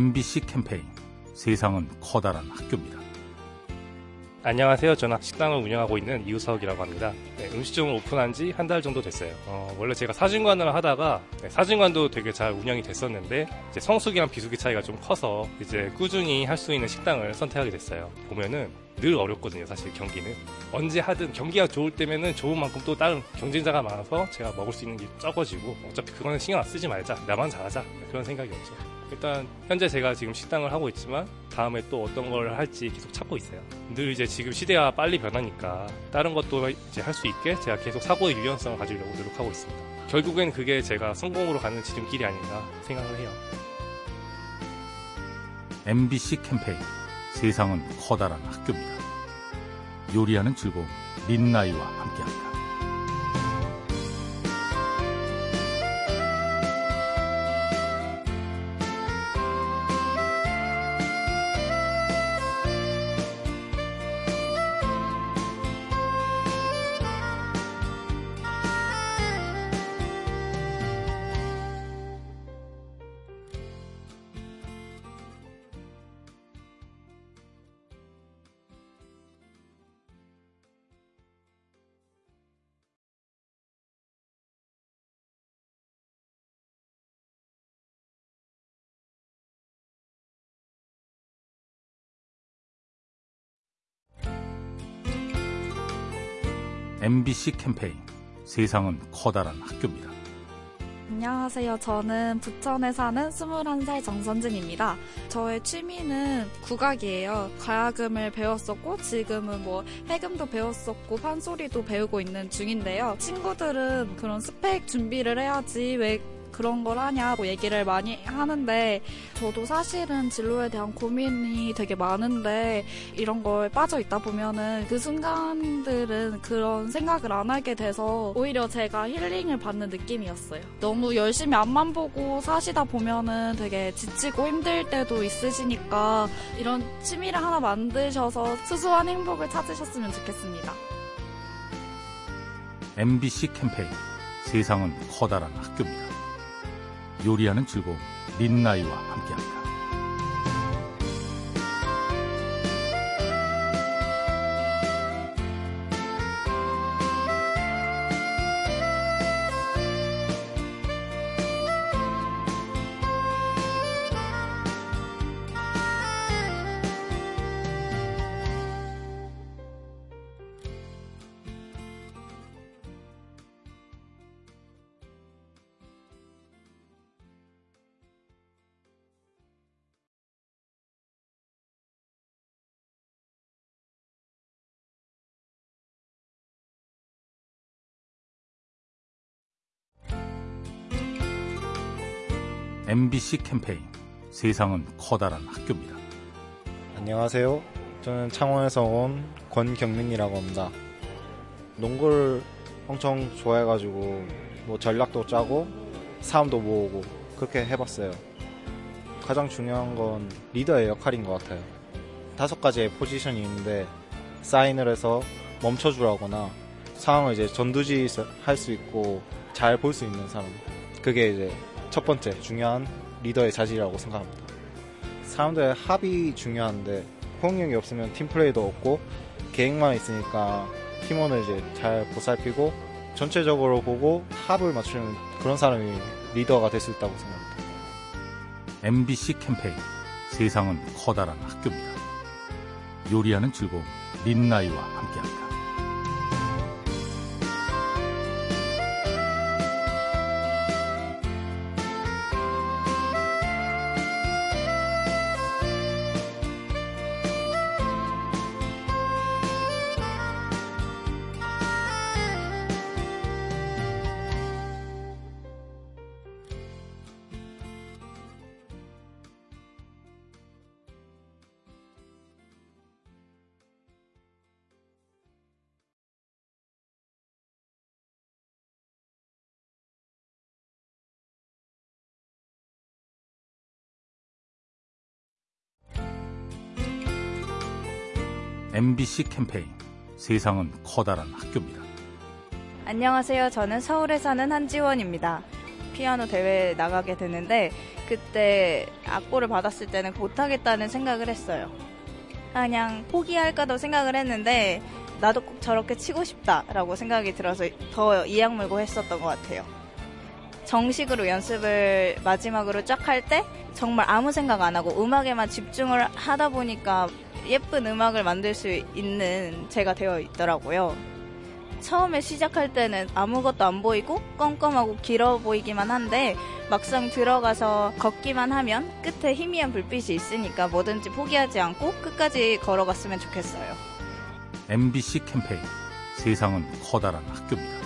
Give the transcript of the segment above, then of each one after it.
MBC 캠페인 세상은 커다란 학교입니다. 안녕하세요. 저는 식당을 운영하고 있는 이우석이라고 합니다. 네, 음식점을 오픈한 지 한 달 정도 됐어요. 어, 원래 제가 사진관을 하다가 네, 사진관도 되게 잘 운영이 됐었는데 이제 성수기랑 비수기 차이가 좀 커서 이제 꾸준히 할 수 있는 식당을 선택하게 됐어요. 보면은 늘 어렵거든요. 사실 경기는 언제 하든 경기가 좋을 때면은 좋은 만큼 또 다른 경쟁자가 많아서 제가 먹을 수 있는 게 적어지고 어차피 그거는 신경 안 쓰지 말자. 나만 잘하자. 그런 생각이었죠. 일단 현재 제가 지금 식당을 하고 있지만 다음에 또 어떤 걸 할지 계속 찾고 있어요. 늘 이제 지금 시대가 빨리 변하니까 다른 것도 이제 할 수 있게 제가 계속 사고의 유연성을 가지려고 노력하고 있습니다. 결국엔 그게 제가 성공으로 가는 지름길이 아닌가 생각을 해요. MBC 캠페인 세상은 커다란 학교입니다. 요리하는 즐거움 민나이와 함께합니다. MBC 캠페인 세상은 커다란 학교입니다. 안녕하세요. 저는 부천에 사는 21살 정선진입니다. 저의 취미는 국악이에요. 가야금을 배웠었고 지금은 뭐 해금도 배웠었고 판소리도 배우고 있는 중인데요. 친구들은 그런 스펙 준비를 해야지 왜 그런 걸 하냐고 얘기를 많이 하는데 저도 사실은 진로에 대한 고민이 되게 많은데 이런 걸 빠져 있다 보면은 그 순간들은 그런 생각을 안 하게 돼서 오히려 제가 힐링을 받는 느낌이었어요. 너무 열심히 앞만 보고 사시다 보면은 되게 지치고 힘들 때도 있으시니까 이런 취미를 하나 만드셔서 수수한 행복을 찾으셨으면 좋겠습니다. MBC 캠페인 세상은 커다란 학교입니다. 요리하는 즐거움 민나이와 함께합니다. MBC 캠페인 세상은 커다란 학교입니다. 안녕하세요. 저는 창원에서 온 권경민이라고 합니다. 농구를 엄청 좋아해가지고 뭐 전략도 짜고 사람도 모으고 그렇게 해봤어요. 가장 중요한 건 리더의 역할인 것 같아요. 다섯 가지의 포지션이 있는데 사인을 해서 멈춰주라거나 상황을 이제 전두지 할 수 있고 잘 볼 수 있는 사람. 그게 이제 첫 번째 중요한 리더의 자질이라고 생각합니다. 사람들의 합이 중요한데 호응력이 없으면 팀플레이도 없고 계획만 있으니까 팀원을 이제 잘 보살피고 전체적으로 보고 합을 맞추는 그런 사람이 리더가 될 수 있다고 생각합니다. MBC 캠페인 세상은 커다란 학교입니다. 요리하는 즐거움 민나이와 함께합니다. MBC 캠페인 세상은 커다란 학교입니다. 안녕하세요. 저는 서울에 사는 한지원입니다. 피아노 대회에 나가게 되는데 그때 악보를 받았을 때는 못하겠다는 생각을 했어요. 그냥 포기할까도 생각을 했는데 나도 꼭 저렇게 치고 싶다라고 생각이 들어서 더 이악물고 했었던 것 같아요. 정식으로 연습을 마지막으로 쫙 할 때 정말 아무 생각 안 하고 음악에만 집중을 하다 보니까 예쁜 음악을 만들 수 있는 제가 되어 있더라고요. 처음에 시작할 때는 아무것도 안 보이고 껌껌하고 길어 보이기만 한데 막상 들어가서 걷기만 하면 끝에 희미한 불빛이 있으니까 뭐든지 포기하지 않고 끝까지 걸어갔으면 좋겠어요. MBC 캠페인 세상은 커다란 학교입니다.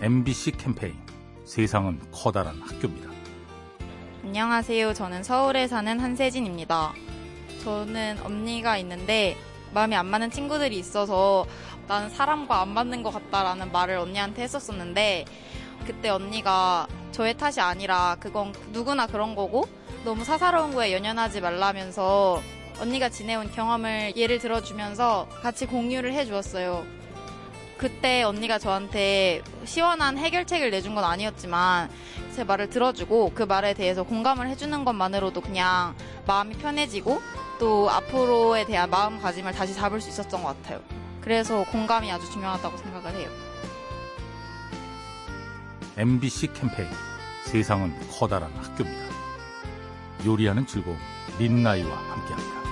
MBC 캠페인 세상은 커다란 학교입니다. 안녕하세요. 저는 서울에 사는 한세진입니다. 저는 언니가 있는데 마음이 안 맞는 친구들이 있어서 나는 사람과 안 맞는 것 같다라는 말을 언니한테 했었었는데 그때 언니가 저의 탓이 아니라 그건 누구나 그런 거고 너무 사사로운 거에 연연하지 말라면서 언니가 지내온 경험을 예를 들어주면서 같이 공유를 해주었어요. 그때 언니가 저한테 시원한 해결책을 내준 건 아니었지만 제 말을 들어주고 그 말에 대해서 공감을 해주는 것만으로도 그냥 마음이 편해지고 또 앞으로에 대한 마음가짐을 다시 잡을 수 있었던 것 같아요. 그래서 공감이 아주 중요하다고 생각을 해요. MBC 캠페인 세상은 커다란 학교입니다. 요리하는 즐거움 민나이와 함께합니다.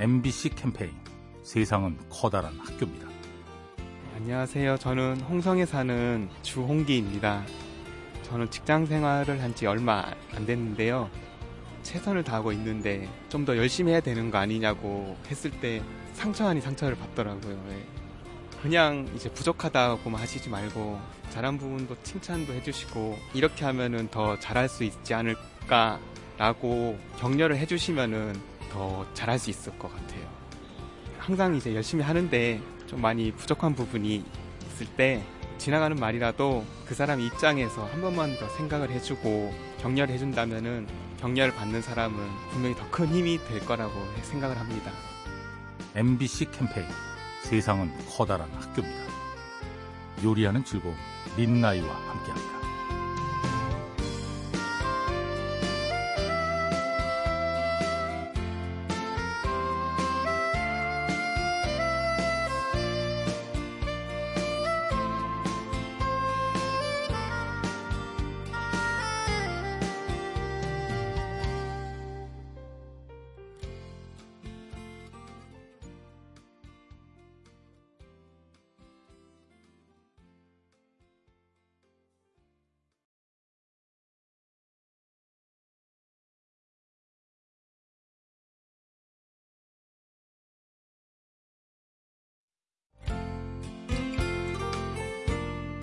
MBC 캠페인 세상은 커다란 학교입니다. 안녕하세요. 저는 홍성에 사는 주홍기입니다. 저는 직장 생활을 한 지 얼마 안 됐는데요. 최선을 다하고 있는데 좀 더 열심히 해야 되는 거 아니냐고 했을 때 상처 아닌 상처를 받더라고요. 예. 그냥 이제 부족하다고만 하시지 말고 잘한 부분도 칭찬도 해주시고 이렇게 하면은 더 잘할 수 있지 않을까라고 격려를 해주시면은 더 잘할 수 있을 것 같아요. 항상 이제 열심히 하는데 좀 많이 부족한 부분이 있을 때 지나가는 말이라도 그 사람 입장에서 한 번만 더 생각을 해주고 격려를 해준다면은 격려를 받는 사람은 분명히 더 큰 힘이 될 거라고 생각을 합니다. MBC 캠페인 세상은 커다란 학교입니다. 요리하는 즐거움 민나이와 함께합니다.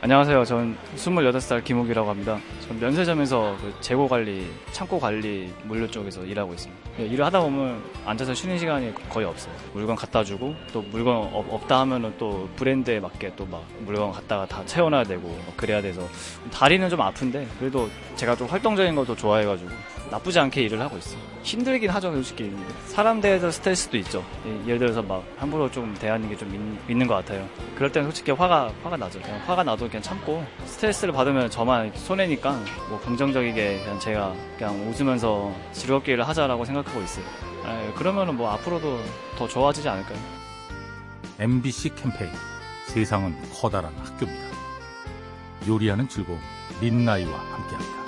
안녕하세요. 전 28살 김욱이라고 합니다. 전 면세점에서 그 재고 관리, 창고 관리, 물류 쪽에서 일하고 있습니다. 예, 일을 하다 보면 앉아서 쉬는 시간이 거의 없어요. 물건 갖다 주고 또 물건 없, 없다 하면은 또 브랜드에 맞게 또 막 물건 갖다가 다 채워놔야 되고 막 그래야 돼서 다리는 좀 아픈데 그래도 제가 좀 활동적인 것도 좋아해가지고 나쁘지 않게 일을 하고 있어요. 힘들긴 하죠, 솔직히. 사람 대해서 스트레스도 있죠. 예, 예를 들어서 막 함부로 좀 대하는 게 좀 있는 것 같아요. 그럴 때는 솔직히 화가, 화가 나죠. 화가 나도 그냥 참고 스트레스를 받으면 저만 손해니까 뭐 긍정적이게 그냥 제가 그냥 웃으면서 즐겁게 일을 하자라고 생각하고 있어요. 예, 그러면은 뭐 앞으로도 더 좋아지지 않을까요? MBC 캠페인 세상은 커다란 학교입니다. 요리하는 즐거움 민나이와 함께합니다.